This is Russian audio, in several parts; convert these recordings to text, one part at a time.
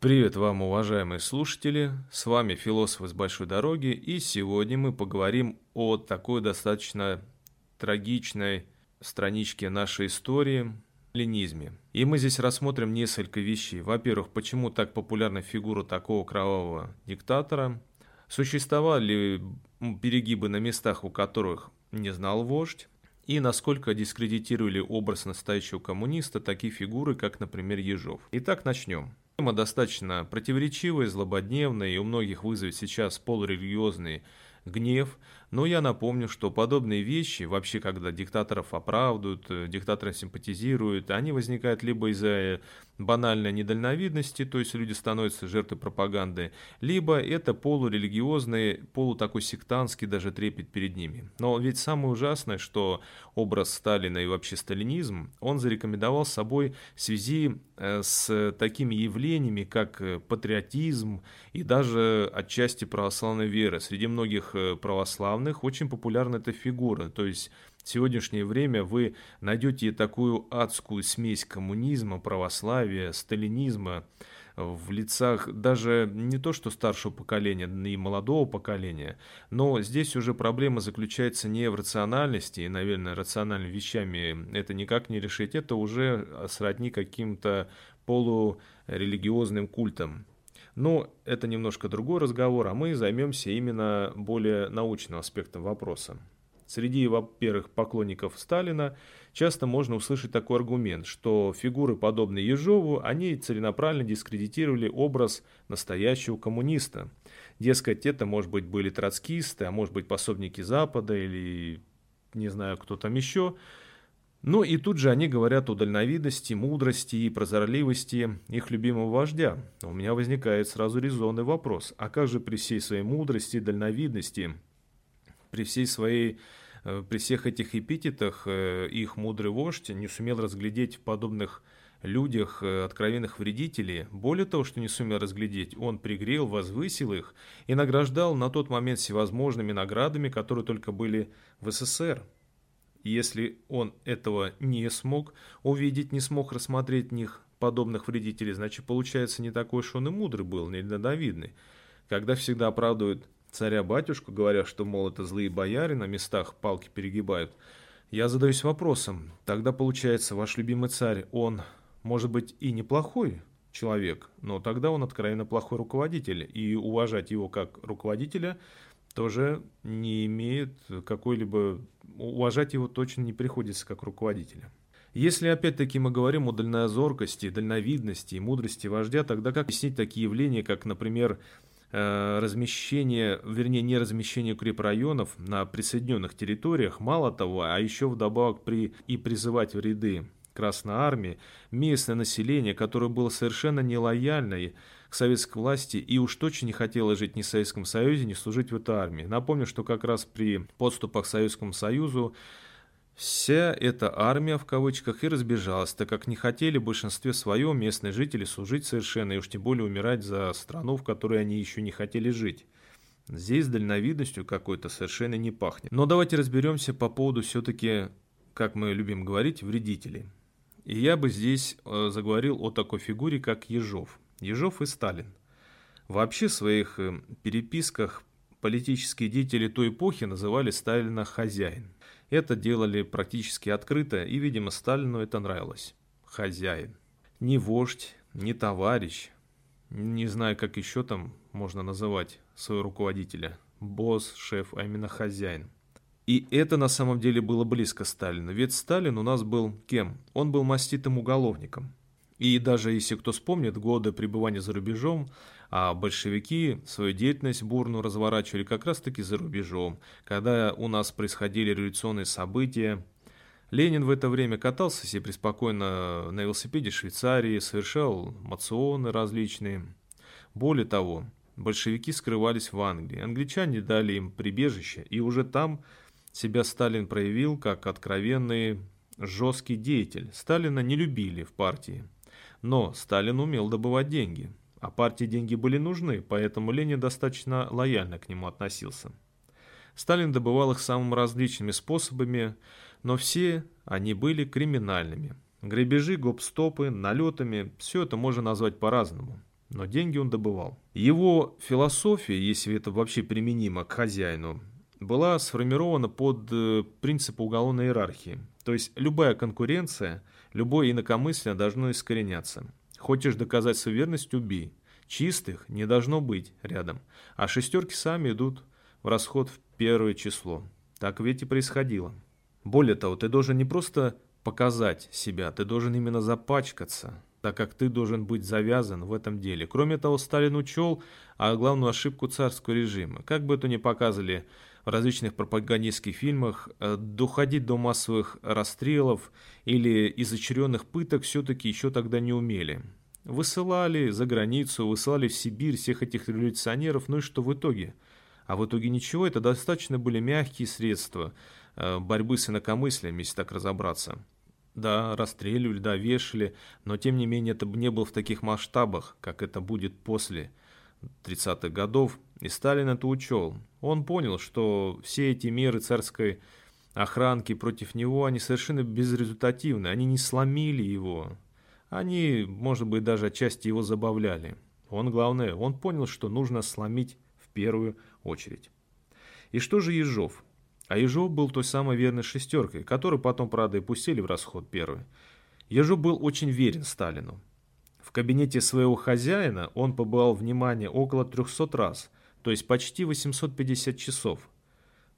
Привет вам, уважаемые слушатели! С вами философ из большой дороги, и сегодня мы поговорим о такой достаточно трагичной страничке нашей истории – ленизме. И мы здесь рассмотрим несколько вещей. Во-первых, почему так популярна фигура такого кровавого диктатора? Существовали ли перегибы на местах, у которых не знал вождь? И насколько дискредитировали образ настоящего коммуниста такие фигуры, как, например, Ежов. Итак, начнем. Тема достаточно противоречивая, злободневная и у многих вызовет сейчас полурелигиозный гнев, но я напомню, что подобные вещи, вообще когда диктаторов оправдывают, э, диктаторам симпатизируют, они возникают либо из-за э, банальной недальновидности, то есть люди становятся жертвой пропаганды, либо это полурелигиозный, полутакой сектантский даже трепет перед ними. Но ведь самое ужасное, что образ Сталина и вообще сталинизм, он зарекомендовал собой в связи э, с такими явлениями, как патриотизм и даже отчасти православной веры. Среди многих православных основных очень популярна эта фигура. То есть в сегодняшнее время вы найдете такую адскую смесь коммунизма, православия, сталинизма в лицах даже не то что старшего поколения, но и молодого поколения, но здесь уже проблема заключается не в рациональности, и, наверное, рациональными вещами это никак не решить, это уже сродни каким-то полурелигиозным культам. Но это немножко другой разговор, а мы займемся именно более научным аспектом вопроса. Среди, во-первых, поклонников Сталина часто можно услышать такой аргумент, что фигуры, подобные Ежову, они целенаправленно дискредитировали образ настоящего коммуниста. Дескать, это, может быть, были троцкисты, а может быть, пособники Запада или не знаю, кто там еще – ну и тут же они говорят о дальновидности, мудрости и прозорливости их любимого вождя. У меня возникает сразу резонный вопрос. А как же при всей своей мудрости и дальновидности, при всей своей э, при всех этих эпитетах э, их мудрый вождь не сумел разглядеть в подобных людях э, откровенных вредителей. Более того, что не сумел разглядеть, он пригрел, возвысил их и награждал на тот момент всевозможными наградами, которые только были в СССР. Если он этого не смог увидеть, не смог рассмотреть в них подобных вредителей, значит, получается, не такой уж он и мудрый был, не недовидный. Когда всегда оправдывают царя-батюшку, говоря, что, мол, это злые бояре на местах палки перегибают, я задаюсь вопросом, тогда, получается, ваш любимый царь, он, может быть, и неплохой человек, но тогда он откровенно плохой руководитель, и уважать его как руководителя тоже не имеет какой-либо уважать его точно не приходится как руководителя. Если опять-таки мы говорим о дальнозоркости, дальновидности и мудрости вождя, тогда как объяснить такие явления, как, например, э, размещение, вернее, не размещение укрепрайонов на присоединенных территориях, мало того, а еще вдобавок при, и призывать в ряды Красной Армии местное население, которое было совершенно нелояльно к советской власти и уж точно не хотело жить ни в Советском Союзе, ни служить в этой армии. Напомню, что как раз при подступах к Советскому Союзу Вся эта армия в кавычках и разбежалась, так как не хотели в большинстве своем местные жители служить совершенно, и уж тем более умирать за страну, в которой они еще не хотели жить. Здесь дальновидностью какой-то совершенно не пахнет. Но давайте разберемся по поводу все-таки, как мы любим говорить, вредителей. И я бы здесь э, заговорил о такой фигуре, как Ежов. Ежов и Сталин. Вообще в своих э, переписках политические деятели той эпохи называли Сталина «хозяин». Это делали практически открыто, и, видимо, Сталину это нравилось. Хозяин. Не вождь, не товарищ, не знаю, как еще там можно называть своего руководителя. Босс, шеф, а именно хозяин. И это на самом деле было близко Сталину. Ведь Сталин у нас был кем? Он был маститым уголовником. И даже если кто вспомнит годы пребывания за рубежом, а большевики свою деятельность бурную разворачивали как раз-таки за рубежом, когда у нас происходили революционные события. Ленин в это время катался себе преспокойно на велосипеде в Швейцарии, совершал мационы различные. Более того, большевики скрывались в Англии, англичане дали им прибежище, и уже там себя Сталин проявил как откровенный жесткий деятель. Сталина не любили в партии. Но Сталин умел добывать деньги, а партии деньги были нужны, поэтому Ленин достаточно лояльно к нему относился. Сталин добывал их самыми различными способами, но все они были криминальными. Грабежи, гоп-стопы, налетами – все это можно назвать по-разному. но деньги он добывал. Его философия, если это вообще применимо к хозяину, была сформирована под э, принципы уголовной иерархии. То есть любая конкуренция, любое инакомыслие должно искореняться. Хочешь доказать свою верность – убей. Чистых не должно быть рядом. А шестерки сами идут в расход в первое число. Так ведь и происходило. Более того, ты должен не просто показать себя, ты должен именно запачкаться, так как ты должен быть завязан в этом деле. Кроме того, Сталин учел а главную ошибку царского режима. Как бы это ни показывали в различных пропагандистских фильмах, э, доходить до массовых расстрелов или изощренных пыток все-таки еще тогда не умели. Высылали за границу, высылали в Сибирь всех этих революционеров, ну и что в итоге? А в итоге ничего, это достаточно были мягкие средства э, борьбы с инакомыслием, если так разобраться. Да, расстреливали, да, вешали, но тем не менее это не было в таких масштабах, как это будет после 30-х годов, и Сталин это учел. Он понял, что все эти меры царской охранки против него, они совершенно безрезультативны, они не сломили его. Они, может быть, даже отчасти его забавляли. Он, главное, он понял, что нужно сломить в первую очередь. И что же Ежов? А Ежов был той самой верной шестеркой, которую потом, правда, и пустили в расход первый. Ежов был очень верен Сталину. В кабинете своего хозяина он побывал, внимание, около 300 раз, то есть почти 850 часов.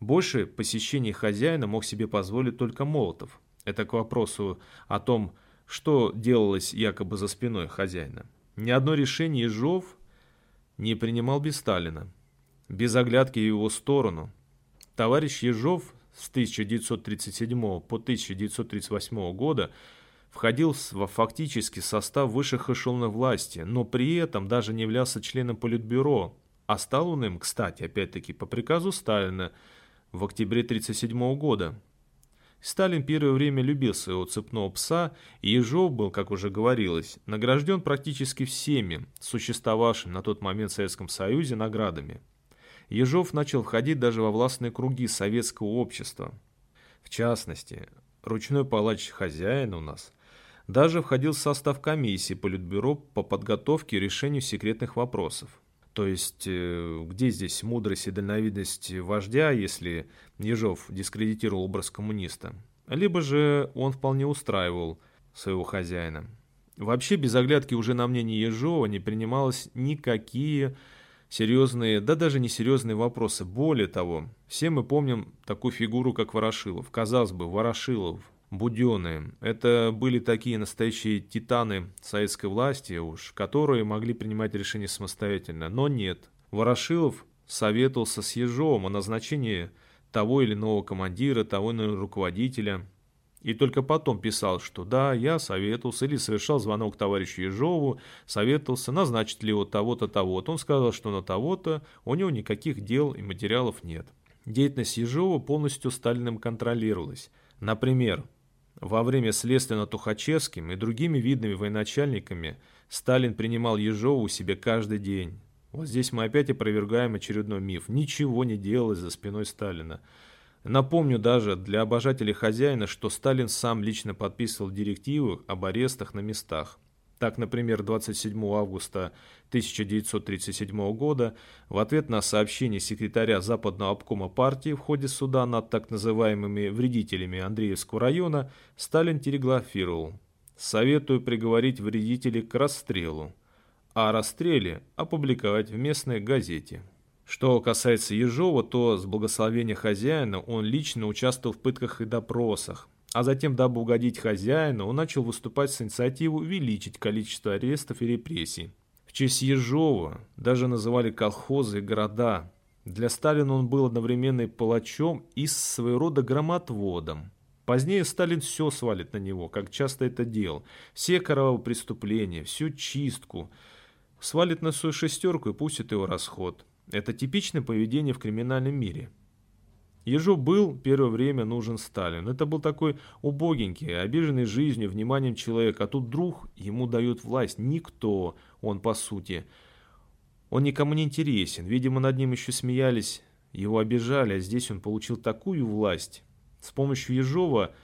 Больше посещений хозяина мог себе позволить только Молотов. Это к вопросу о том, что делалось якобы за спиной хозяина. Ни одно решение Ежов не принимал без Сталина, без оглядки в его сторону. Товарищ Ежов с 1937 по 1938 года входил во фактически состав высших эшелонов власти, но при этом даже не являлся членом Политбюро, а стал он им, кстати, опять-таки по приказу Сталина в октябре 1937 года. Сталин первое время любил своего цепного пса, и Ежов был, как уже говорилось, награжден практически всеми существовавшими на тот момент в Советском Союзе наградами. Ежов начал входить даже во властные круги советского общества. В частности, ручной палач хозяин у нас даже входил в состав комиссии Политбюро по подготовке и решению секретных вопросов. То есть, э, где здесь мудрость и дальновидность вождя, если Ежов дискредитировал образ коммуниста? Либо же он вполне устраивал своего хозяина. Вообще, без оглядки уже на мнение Ежова не принималось никакие серьезные, да даже не серьезные вопросы. Более того, все мы помним такую фигуру, как Ворошилов. Казалось бы, Ворошилов Буденные. Это были такие настоящие титаны советской власти уж, которые могли принимать решения самостоятельно. Но нет. Ворошилов советовался с Ежовым о назначении того или иного командира, того или иного руководителя. И только потом писал, что да, я советовался, или совершал звонок товарищу Ежову, советовался, назначить ли его того-то, того-то. Он сказал, что на того-то у него никаких дел и материалов нет. Деятельность Ежова полностью Сталиным контролировалась. Например, во время следствия над Тухачевским и другими видными военачальниками Сталин принимал Ежова у себя каждый день. Вот здесь мы опять опровергаем очередной миф. Ничего не делалось за спиной Сталина. Напомню даже для обожателей хозяина, что Сталин сам лично подписывал директивы об арестах на местах. Так, например, 27 августа 1937 года в ответ на сообщение секретаря Западного обкома партии в ходе суда над так называемыми вредителями Андреевского района Сталин телеграфировал «Советую приговорить вредителей к расстрелу, а расстреле опубликовать в местной газете». Что касается Ежова, то с благословения хозяина он лично участвовал в пытках и допросах, а затем, дабы угодить хозяину, он начал выступать с инициативой увеличить количество арестов и репрессий. В честь Ежова даже называли колхозы и города. Для Сталина он был одновременно и палачом, и своего рода громотводом. Позднее Сталин все свалит на него, как часто это делал. Все кровавые преступления, всю чистку. Свалит на свою шестерку и пустит его расход. Это типичное поведение в криминальном мире. Ежу был первое время нужен Сталин. Это был такой убогенький, обиженный жизнью, вниманием человек, а тут друг ему дает власть. Никто, он по сути. Он никому не интересен. Видимо, над ним еще смеялись, его обижали, а здесь он получил такую власть. С помощью Ежова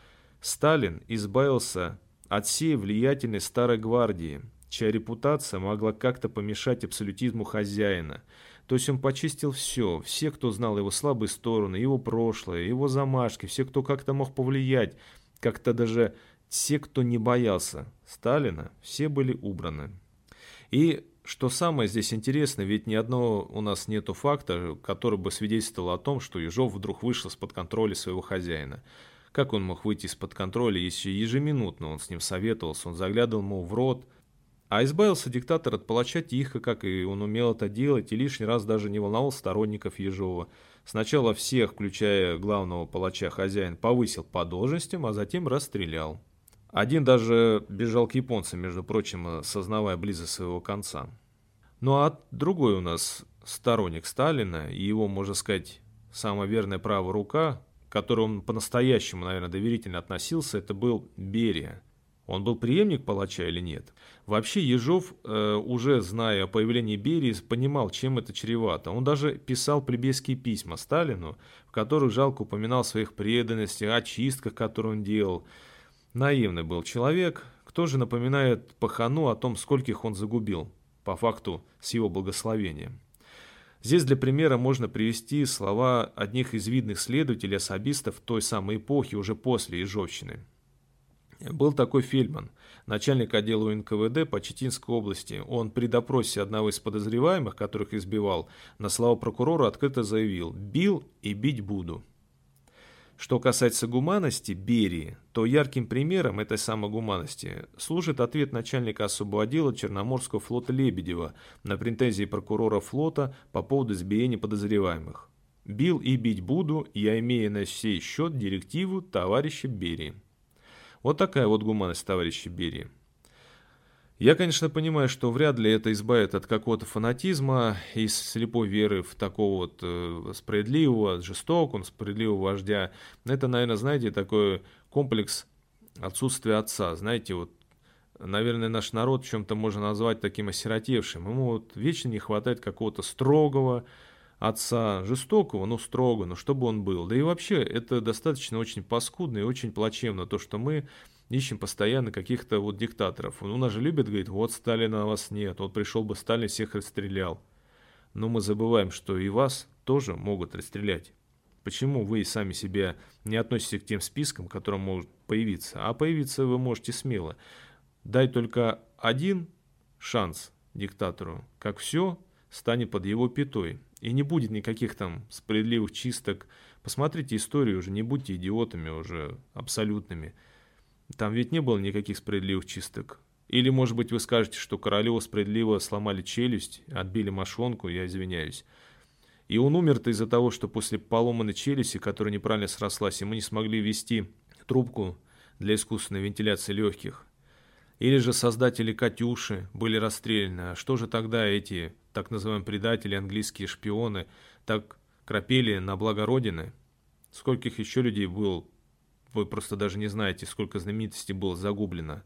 Сталин избавился от всей влиятельной старой гвардии. чья репутация могла как-то помешать абсолютизму хозяина. То есть он почистил все, все, кто знал его слабые стороны, его прошлое, его замашки, все, кто как-то мог повлиять, как-то даже все, кто не боялся Сталина, все были убраны. И что самое здесь интересное, ведь ни одного у нас нету факта, который бы свидетельствовал о том, что Ежов вдруг вышел из-под контроля своего хозяина. Как он мог выйти из-под контроля, если ежеминутно он с ним советовался, он заглядывал ему в рот, а избавился диктатор от палача тихо, как и он умел это делать, и лишний раз даже не волновал сторонников Ежова. Сначала всех, включая главного палача хозяин, повысил по должностям, а затем расстрелял. Один даже бежал к японцам, между прочим, сознавая близость своего конца. Ну а другой у нас сторонник Сталина и его, можно сказать, самая верная правая рука, к которой он по-настоящему, наверное, доверительно относился, это был Берия. Он был преемник палача или нет? Вообще Ежов, э, уже зная о появлении Берии, понимал, чем это чревато. Он даже писал плебейские письма Сталину, в которых жалко упоминал своих преданностях, о чистках, которые он делал, Наивный был человек, кто же напоминает Пахану о том, скольких он загубил, по факту с его благословением. Здесь для примера можно привести слова одних из видных следователей-особистов той самой эпохи, уже после Ижовщины. Был такой Фельдман, начальник отдела НКВД по Читинской области. Он при допросе одного из подозреваемых, которых избивал, на слова прокурора открыто заявил «бил и бить буду». Что касается гуманности Берии, то ярким примером этой самой гуманности служит ответ начальника особого отдела Черноморского флота Лебедева на претензии прокурора флота по поводу избиения подозреваемых. «Бил и бить буду, я имею на сей счет директиву товарища Берии». Вот такая вот гуманность товарища Берии. Я, конечно, понимаю, что вряд ли это избавит от какого-то фанатизма и слепой веры в такого вот э, справедливого, жестокого, справедливого вождя. Это, наверное, знаете, такой комплекс отсутствия отца. Знаете, вот, наверное, наш народ в чем-то можно назвать таким осиротевшим. Ему вот вечно не хватает какого-то строгого отца, жестокого, но строго, но чтобы он был. Да и вообще, это достаточно очень паскудно и очень плачевно, то, что мы ищем постоянно каких-то вот диктаторов. У нас же любят, говорит, вот Сталина вас нет, вот пришел бы Сталин, всех расстрелял. Но мы забываем, что и вас тоже могут расстрелять. Почему вы сами себя не относитесь к тем спискам, которые могут появиться? А появиться вы можете смело. Дай только один шанс диктатору, как все станет под его пятой. И не будет никаких там справедливых чисток. Посмотрите историю уже, не будьте идиотами уже абсолютными. Там ведь не было никаких справедливых чисток. Или, может быть, вы скажете, что Королеву справедливо сломали челюсть, отбили мошонку, я извиняюсь. И он умер-то из-за того, что после поломанной челюсти, которая неправильно срослась, ему не смогли ввести трубку для искусственной вентиляции легких. Или же создатели «Катюши» были расстреляны. А что же тогда эти так называемые предатели, английские шпионы, так крапели на благо Родины? Скольких еще людей был вы просто даже не знаете, сколько знаменитостей было загублено.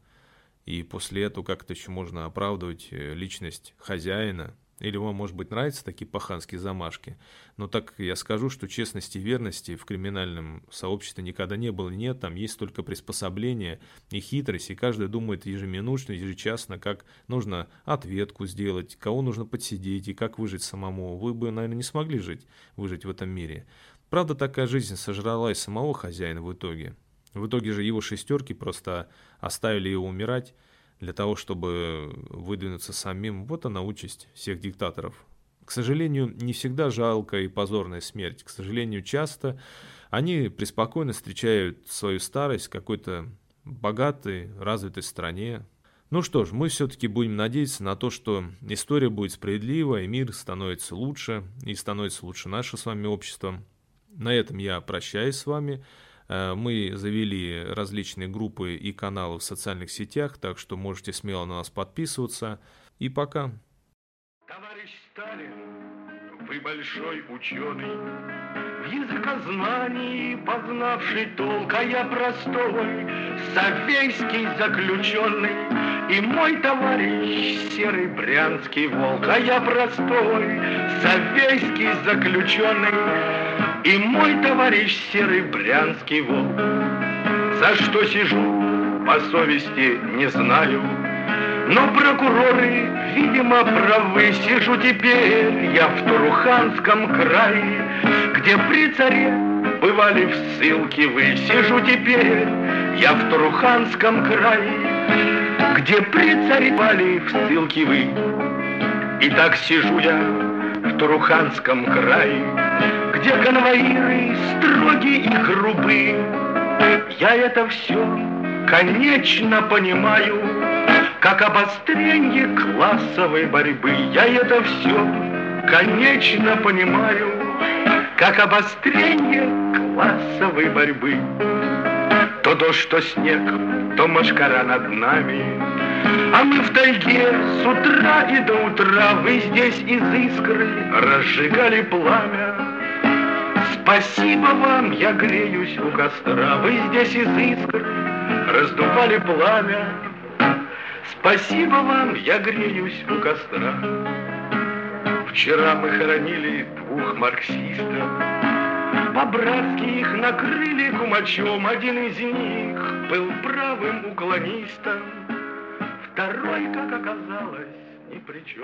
И после этого как-то еще можно оправдывать э, личность хозяина. Или вам, может быть, нравятся такие паханские замашки. Но так я скажу, что честности и верности в криминальном сообществе никогда не было. Нет, там есть только приспособление и хитрость. И каждый думает ежеминутно, ежечасно, как нужно ответку сделать, кого нужно подсидеть и как выжить самому. Вы бы, наверное, не смогли жить, выжить в этом мире. Правда, такая жизнь сожрала и самого хозяина в итоге. В итоге же его шестерки просто оставили его умирать для того, чтобы выдвинуться самим. Вот она участь всех диктаторов. К сожалению, не всегда жалкая и позорная смерть. К сожалению, часто они преспокойно встречают свою старость в какой-то богатой, развитой стране. Ну что ж, мы все-таки будем надеяться на то, что история будет справедлива, и мир становится лучше, и становится лучше наше с вами общество. На этом я прощаюсь с вами. Э, мы завели различные группы и каналы в социальных сетях, так что можете смело на нас подписываться. И пока. Товарищ Сталин, вы большой ученый, в языкознании познавший толк, а я простой, совейский заключенный. И мой товарищ серый брянский волк, а я простой, совейский заключенный. И мой товарищ серый брянский волк, За что сижу, по совести не знаю, Но прокуроры, видимо, правы Сижу теперь я в Туруханском крае Где при царе бывали в ссылке вы. Сижу теперь я в Туруханском крае Где при царе бывали в ссылке вы. И так сижу я Туруханском крае Где конвоиры строгие и грубые Я это все конечно понимаю как обострение классовой борьбы. Я это все, конечно, понимаю, как обострение классовой борьбы. То дождь, то снег, то машкара над нами, а мы в тайге с утра и до утра Вы здесь из искры разжигали пламя. Спасибо вам, я греюсь у костра, Вы здесь из искры раздували пламя. Спасибо вам, я греюсь у костра. Вчера мы хоронили двух марксистов. По-братски их накрыли кумачом. Один из них был правым уклонистом. Второй, как оказалось, ни при чем.